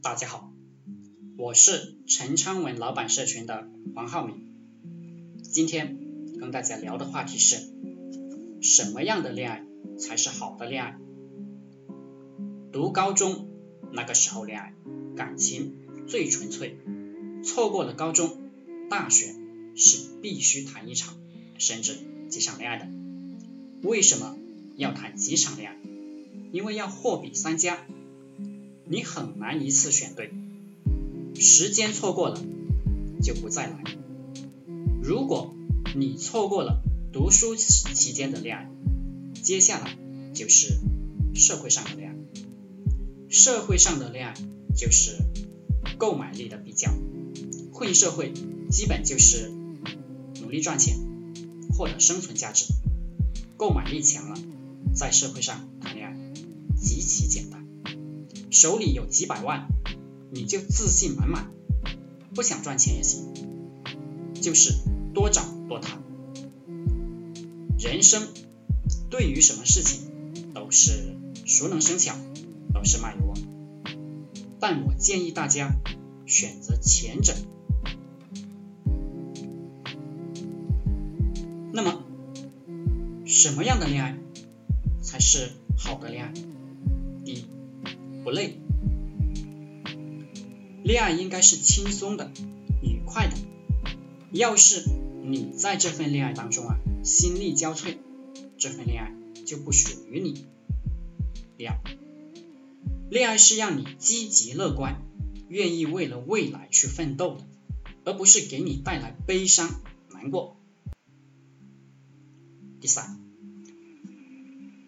大家好，我是陈昌文老板社群的黄浩明。今天跟大家聊的话题是，什么样的恋爱才是好的恋爱？读高中那个时候恋爱，感情最纯粹，错过了高中、大学是必须谈一场，甚至几场恋爱的。为什么要谈几场恋爱？因为要货比三家。你很难一次选对，时间错过了就不再来。如果你错过了读书期间的恋爱，接下来就是社会上的恋爱。社会上的恋爱就是购买力的比较，混社会基本就是努力赚钱，获得生存价值。购买力强了，在社会上谈恋爱极其简单。手里有几百万，你就自信满满，不想赚钱也行，就是多找多谈。人生对于什么事情都是熟能生巧，都是慢悠悠。但我建议大家选择前者。那么，什么样的恋爱才是好的恋爱？第一。不累，恋爱应该是轻松的、愉快的。要是你在这份恋爱当中啊，心力交瘁，这份恋爱就不属于你。第二，恋爱是让你积极乐观，愿意为了未来去奋斗的，而不是给你带来悲伤难过。第三，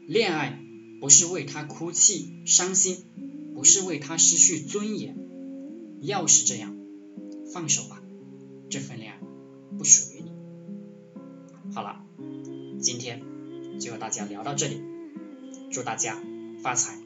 恋爱不是为他哭泣伤心。不是为他失去尊严，要是这样，放手吧，这份恋爱不属于你。好了，今天就和大家聊到这里，祝大家发财。